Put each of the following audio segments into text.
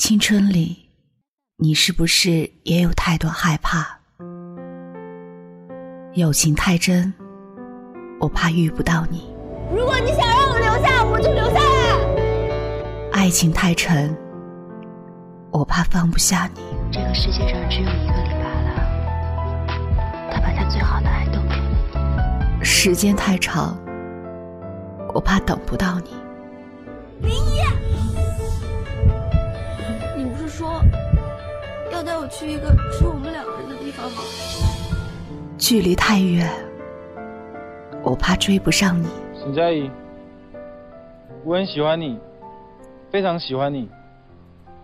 青春里，你是不是也有太多害怕？友情太真，我怕遇不到你。如果你想让我留下，我就留下来。爱情太沉，我怕放不下你。这个世界上只有一个李白了，他把他最好的爱都给你。时间太长，我怕等不到你。林要带我去一个只有我们两个人的地方吗？距离太远，我怕追不上你。沈佳宜，我很喜欢你，非常喜欢你，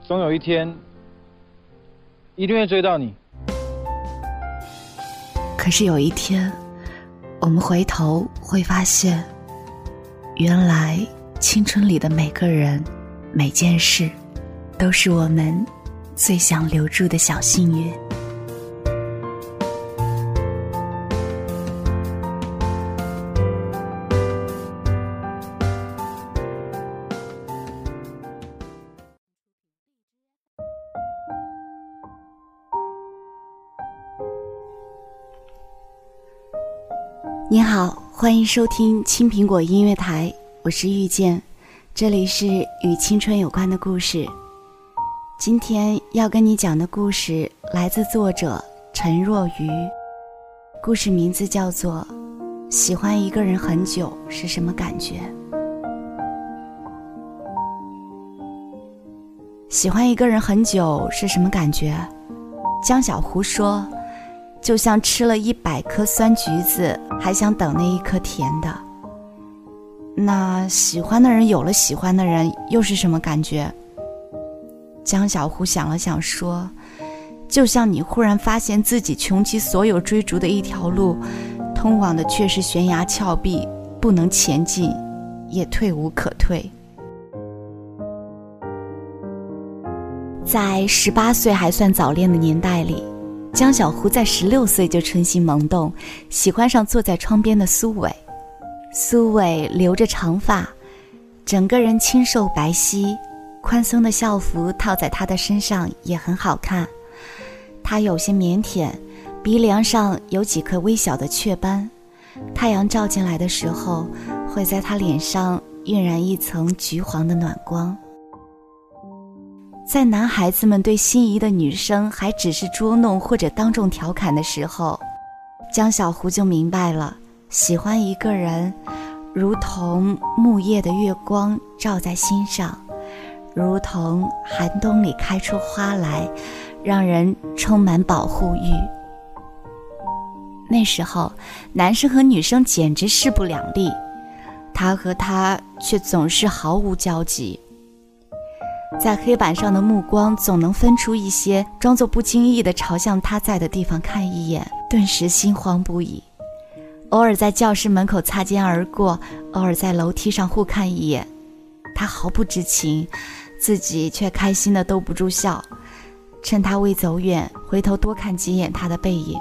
总有一天一定会追到你。可是有一天，我们回头会发现，原来青春里的每个人、每件事，都是我们最想留住的小幸运。你好，欢迎收听青苹果音乐台，我是遇见，这里是与青春有关的故事。今天要跟你讲的故事来自作者陈若愚，故事名字叫做《喜欢一个人很久是什么感觉》。喜欢一个人很久是什么感觉？江小胡说。就像吃了一百颗酸橘子，还想等那一颗甜的。那喜欢的人有了喜欢的人，又是什么感觉？江小胡想了想说：“就像你忽然发现自己穷其所有追逐的一条路，通往的却是悬崖峭壁，不能前进，也退无可退。”在十八岁还算早恋的年代里。江小胡在十六岁就春心萌动，喜欢上坐在窗边的苏伟。苏伟留着长发，整个人清瘦白皙，宽松的校服套在他的身上也很好看。他有些腼腆，鼻梁上有几颗微小的雀斑，太阳照进来的时候，会在他脸上晕染一层橘黄的暖光。在男孩子们对心仪的女生还只是捉弄或者当众调侃的时候，江小胡就明白了：喜欢一个人，如同木叶的月光照在心上，如同寒冬里开出花来，让人充满保护欲。那时候，男生和女生简直势不两立，他和她却总是毫无交集。在黑板上的目光总能分出一些，装作不经意的朝向他在的地方看一眼，顿时心慌不已。偶尔在教室门口擦肩而过，偶尔在楼梯上互看一眼，他毫不知情，自己却开心的兜不住笑。趁他未走远，回头多看几眼他的背影。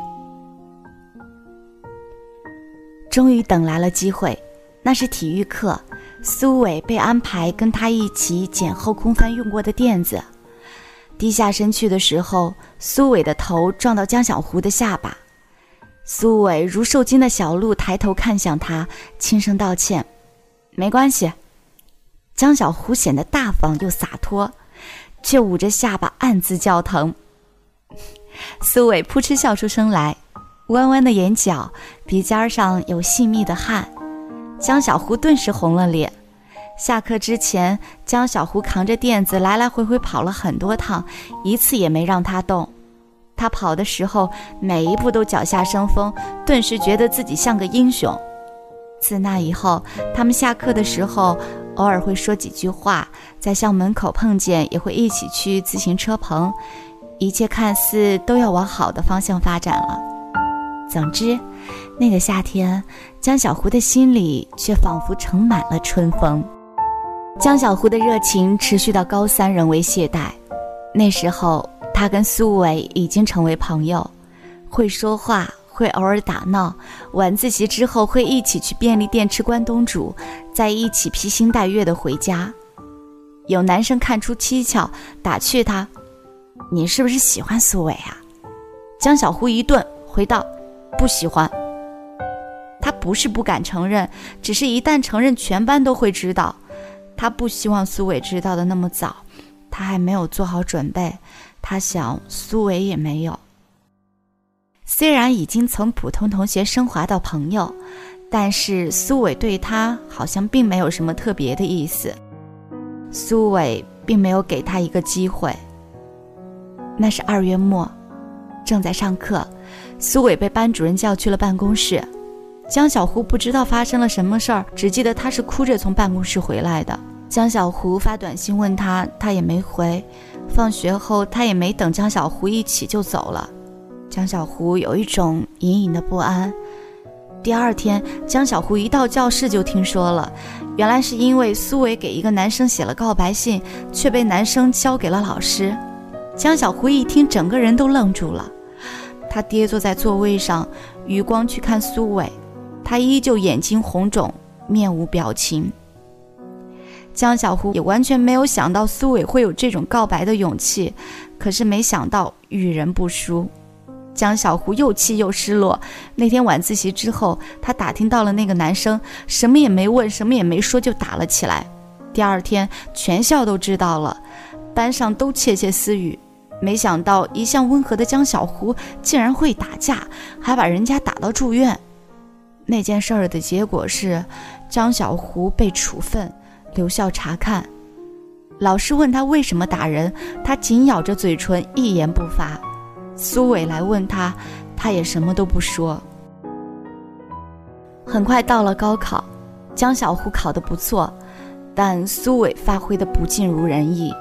终于等来了机会，那是体育课。苏伟被安排跟他一起捡后空翻用过的垫子，低下身去的时候，苏伟的头撞到江小胡的下巴。苏伟如受惊的小鹿抬头看向他，轻声道歉：“没关系。”江小胡显得大方又洒脱，却捂着下巴暗自叫疼。苏伟扑哧笑出声来，弯弯的眼角，鼻尖上有细密的汗。江小胡顿时红了脸。下课之前，江小胡扛着垫子来来回回跑了很多趟，一次也没让他动。他跑的时候，每一步都脚下生风，顿时觉得自己像个英雄。自那以后，他们下课的时候偶尔会说几句话，在校门口碰见也会一起去自行车棚，一切看似都要往好的方向发展了。总之。那个夏天，江小胡的心里却仿佛盛满了春风。江小胡的热情持续到高三仍未懈怠。那时候，他跟苏伟已经成为朋友，会说话，会偶尔打闹。晚自习之后，会一起去便利店吃关东煮，再一起披星戴月的回家。有男生看出蹊跷，打趣他：“你是不是喜欢苏伟啊？”江小胡一顿回道：“不喜欢。”他不是不敢承认，只是一旦承认，全班都会知道。他不希望苏伟知道的那么早，他还没有做好准备。他想，苏伟也没有。虽然已经从普通同学升华到朋友，但是苏伟对他好像并没有什么特别的意思。苏伟并没有给他一个机会。那是二月末，正在上课，苏伟被班主任叫去了办公室。江小胡不知道发生了什么事儿，只记得他是哭着从办公室回来的。江小胡发短信问他，他也没回。放学后，他也没等江小胡一起就走了。江小胡有一种隐隐的不安。第二天，江小胡一到教室就听说了，原来是因为苏伟给一个男生写了告白信，却被男生交给了老师。江小胡一听，整个人都愣住了。他跌坐在座位上，余光去看苏伟，他依旧眼睛红肿，面无表情。江小胡也完全没有想到苏伟会有这种告白的勇气，可是没想到遇人不淑。江小胡又气又失落。那天晚自习之后，他打听到了那个男生，什么也没问，什么也没说，就打了起来。第二天，全校都知道了，班上都窃窃私语。没想到一向温和的江小胡竟然会打架，还把人家打到住院。那件事儿的结果是，江小胡被处分。留校查看，老师问他为什么打人，他紧咬着嘴唇，一言不发。苏伟来问他，他也什么都不说。很快到了高考，江小胡考得不错，但苏伟发挥的不尽如人意。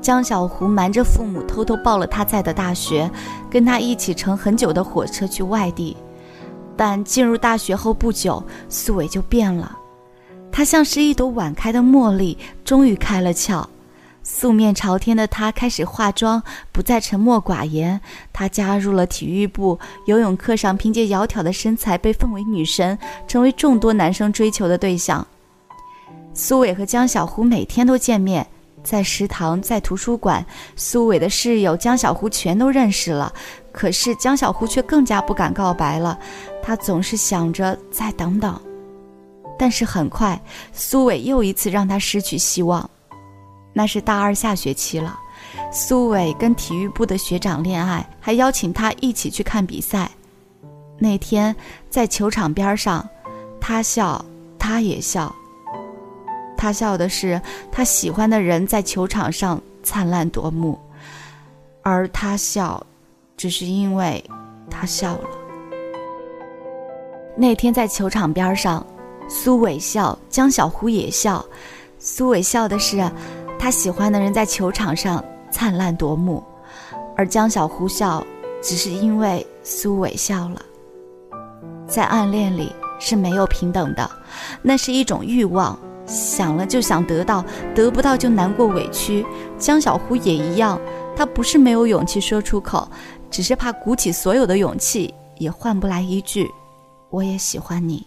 江小胡瞒着父母偷偷报了他在的大学，跟他一起乘很久的火车去外地。但进入大学后不久，苏伟就变了。他像是一朵晚开的茉莉，终于开了窍。素面朝天的他开始化妆，不再沉默寡言。他加入了体育部，游泳课上凭借窈窕的身材被奉为女神，成为众多男生追求的对象。苏伟和江小胡每天都见面，在食堂，在图书馆，苏伟的室友江小胡全都认识了。可是江小胡却更加不敢告白了，他总是想着再等等。但是很快，苏伟又一次让他失去希望。那是大二下学期了，苏伟跟体育部的学长恋爱，还邀请他一起去看比赛。那天在球场边上，他笑，他也笑。他笑的是他喜欢的人在球场上灿烂夺目，而他笑，只是因为他笑了。那天在球场边上。苏伟笑，江小胡也笑。苏伟笑的是，他喜欢的人在球场上灿烂夺目，而江小胡笑，只是因为苏伟笑了。在暗恋里是没有平等的，那是一种欲望，想了就想得到，得不到就难过委屈。江小胡也一样，他不是没有勇气说出口，只是怕鼓起所有的勇气也换不来一句“我也喜欢你”。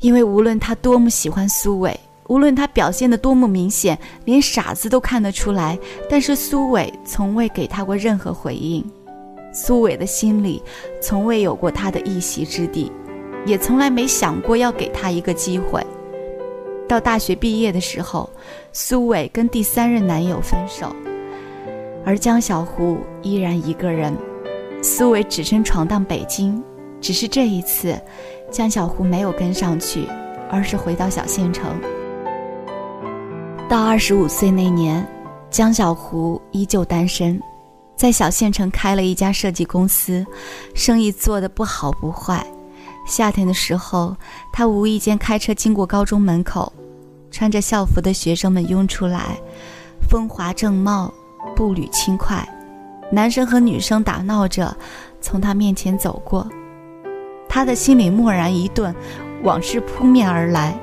因为无论他多么喜欢苏伟，无论他表现得多么明显，连傻子都看得出来，但是苏伟从未给他过任何回应。苏伟的心里从未有过他的一席之地，也从来没想过要给他一个机会。到大学毕业的时候，苏伟跟第三任男友分手，而江小胡依然一个人。苏伟只身闯荡北京，只是这一次。江小胡没有跟上去，而是回到小县城。到二十五岁那年，江小胡依旧单身，在小县城开了一家设计公司，生意做得不好不坏。夏天的时候，他无意间开车经过高中门口，穿着校服的学生们拥出来，风华正茂，步履轻快，男生和女生打闹着从他面前走过。他的心里蓦然一顿，往事扑面而来。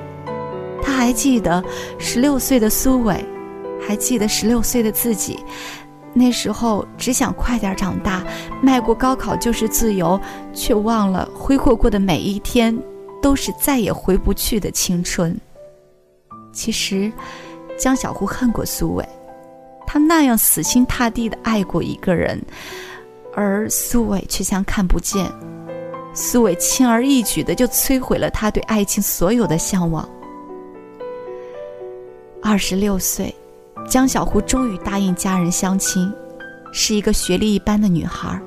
他还记得十六岁的苏伟，还记得十六岁的自己。那时候只想快点长大，迈过高考就是自由，却忘了挥霍过的每一天都是再也回不去的青春。其实，江小湖恨过苏伟，他那样死心塌地的爱过一个人，而苏伟却像看不见。苏伟轻而易举的就摧毁了他对爱情所有的向往。二十六岁，江小胡终于答应家人相亲，是一个学历一般的女孩，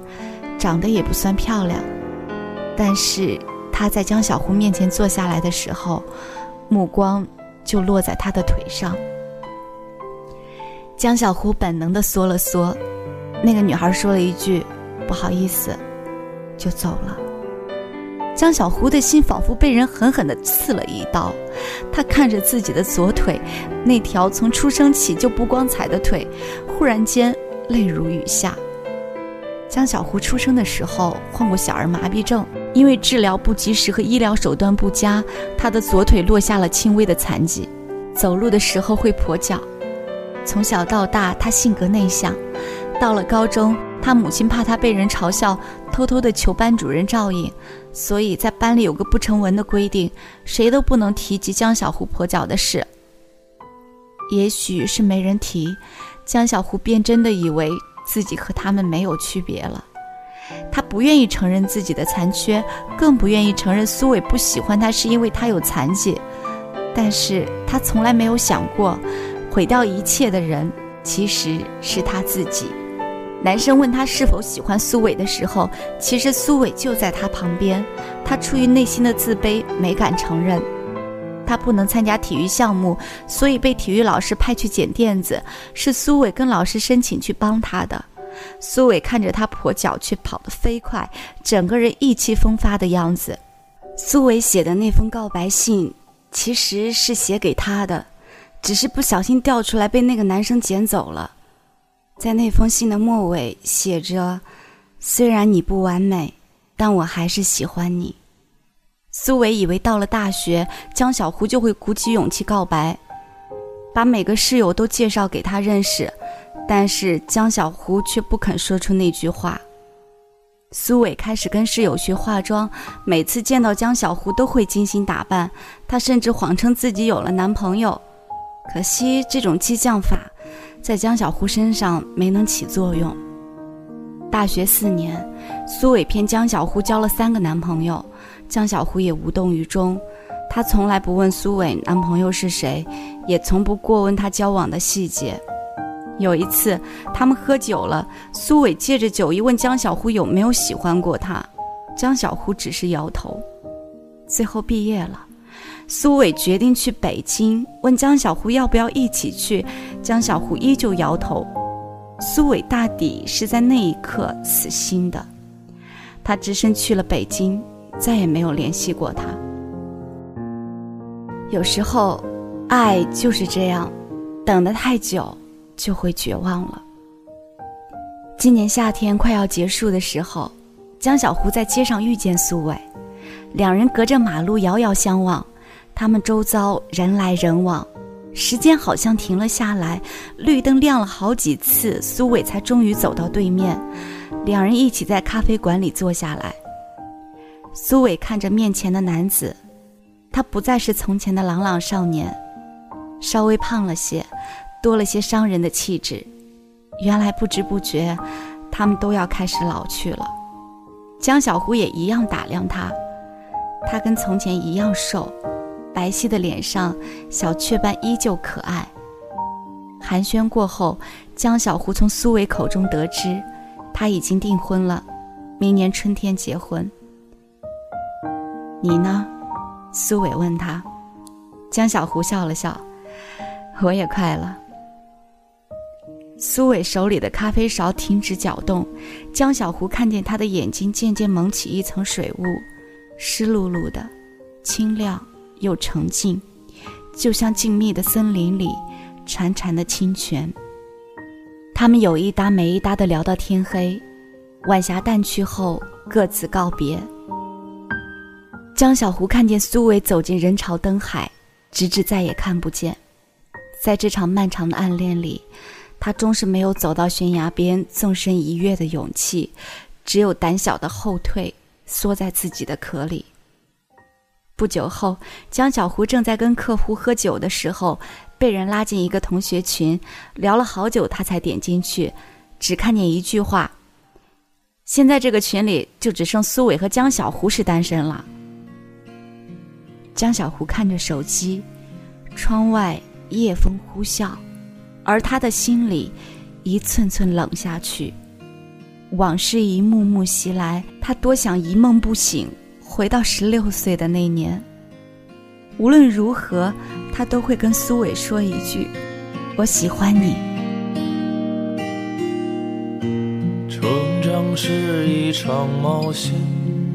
长得也不算漂亮，但是她在江小胡面前坐下来的时候，目光就落在她的腿上。江小胡本能的缩了缩，那个女孩说了一句：“不好意思”，就走了。江小胡的心仿佛被人狠狠地刺了一刀，他看着自己的左腿，那条从出生起就不光彩的腿，忽然间泪如雨下。江小胡出生的时候患过小儿麻痹症，因为治疗不及时和医疗手段不佳，他的左腿落下了轻微的残疾，走路的时候会跛脚。从小到大，他性格内向，到了高中。他母亲怕他被人嘲笑，偷偷的求班主任照应，所以在班里有个不成文的规定，谁都不能提及江小湖跛脚的事。也许是没人提，江小湖便真的以为自己和他们没有区别了。他不愿意承认自己的残缺，更不愿意承认苏伟不喜欢他是因为他有残疾。但是他从来没有想过，毁掉一切的人其实是他自己。男生问他是否喜欢苏伟的时候，其实苏伟就在他旁边。他出于内心的自卑，没敢承认。他不能参加体育项目，所以被体育老师派去捡垫子，是苏伟跟老师申请去帮他的。苏伟看着他跛脚却跑得飞快，整个人意气风发的样子。苏伟写的那封告白信，其实是写给他的，只是不小心掉出来，被那个男生捡走了。在那封信的末尾写着：“虽然你不完美，但我还是喜欢你。”苏伟以为到了大学，江小胡就会鼓起勇气告白，把每个室友都介绍给他认识，但是江小胡却不肯说出那句话。苏伟开始跟室友学化妆，每次见到江小胡都会精心打扮，他甚至谎称自己有了男朋友。可惜这种激将法。在江小湖身上没能起作用。大学四年，苏伟骗江小湖交了三个男朋友，江小湖也无动于衷。他从来不问苏伟男朋友是谁，也从不过问他交往的细节。有一次，他们喝酒了，苏伟借着酒意问江小湖有没有喜欢过他，江小湖只是摇头。最后毕业了。苏伟决定去北京，问江小胡要不要一起去。江小胡依旧摇头。苏伟大抵是在那一刻死心的，他只身去了北京，再也没有联系过他。有时候，爱就是这样，等得太久，就会绝望了。今年夏天快要结束的时候，江小胡在街上遇见苏伟，两人隔着马路遥遥相望。他们周遭人来人往，时间好像停了下来，绿灯亮了好几次，苏伟才终于走到对面，两人一起在咖啡馆里坐下来。苏伟看着面前的男子，他不再是从前的朗朗少年，稍微胖了些，多了些商人的气质。原来不知不觉，他们都要开始老去了。江小湖也一样打量他，他跟从前一样瘦。白皙的脸上，小雀斑依旧可爱。寒暄过后，江小胡从苏伟口中得知，他已经订婚了，明年春天结婚。你呢？苏伟问他。江小胡笑了笑，我也快了。苏伟手里的咖啡勺停止搅动，江小胡看见他的眼睛渐渐蒙起一层水雾，湿漉漉的，清亮。又澄净，就像静谧的森林里潺潺的清泉。他们有一搭没一搭的聊到天黑，晚霞淡去后各自告别。江小胡看见苏伟走进人潮灯海，直至再也看不见。在这场漫长的暗恋里，他终是没有走到悬崖边纵身一跃的勇气，只有胆小的后退，缩在自己的壳里。不久后，江小胡正在跟客户喝酒的时候，被人拉进一个同学群，聊了好久，他才点进去，只看见一句话：“现在这个群里就只剩苏伟和江小胡是单身了。”江小胡看着手机，窗外夜风呼啸，而他的心里一寸寸冷下去。往事一幕幕袭来，他多想一梦不醒。回到十六岁的那年，无论如何，他都会跟苏伟说一句：“我喜欢你。”成长是一场冒险，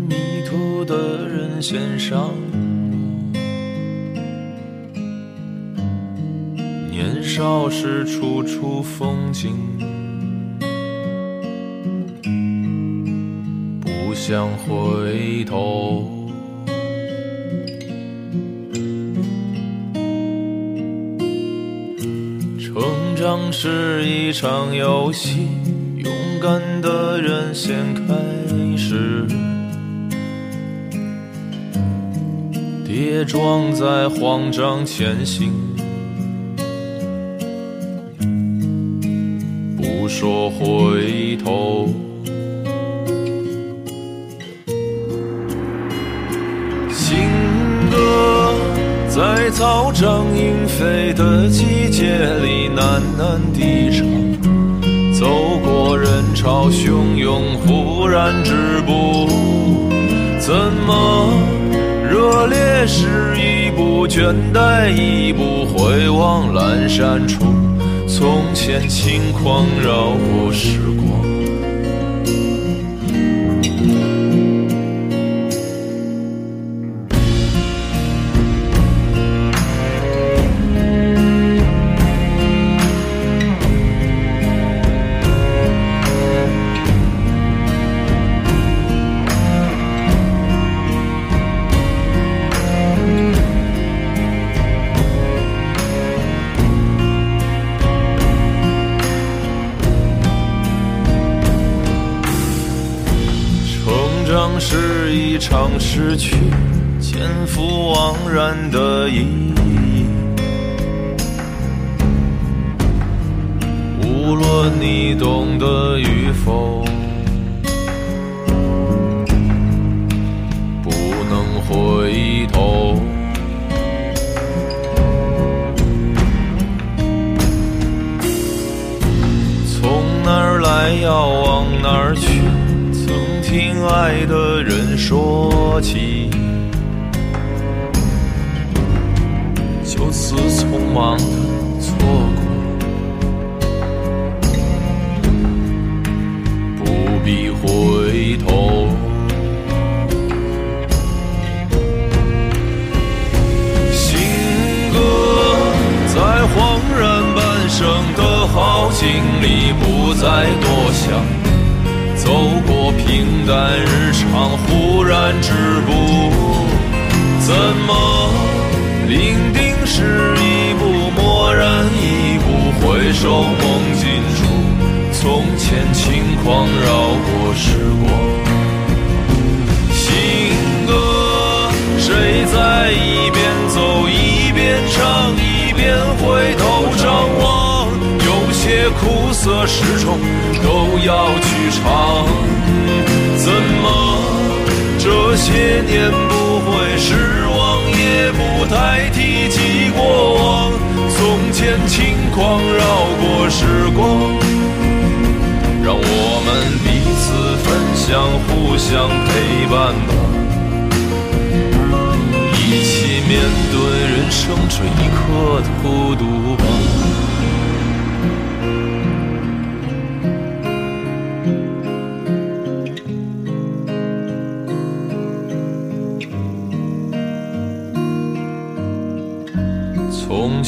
迷途的人先上路。年少时处处风景。想回头，成长是一场游戏，勇敢的人先开始，跌撞在慌张前行，不说回头。草长莺飞的季节里喃喃低唱，走过人潮汹涌，忽然止步。怎么热烈是一步，倦怠一步，回望阑珊处，从前轻狂绕过时光。是一场失去，肩负惘然的意义。无论你懂得与否，不能回头。从哪儿来，要往哪儿去？听爱的人说起，就此匆忙的苦涩始终都要去尝。怎么这些年不会失望，也不太提及过往？从前轻狂绕过时光，让我们彼此分享，互相陪伴吧，一起面对人生这一刻的孤独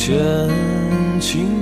全情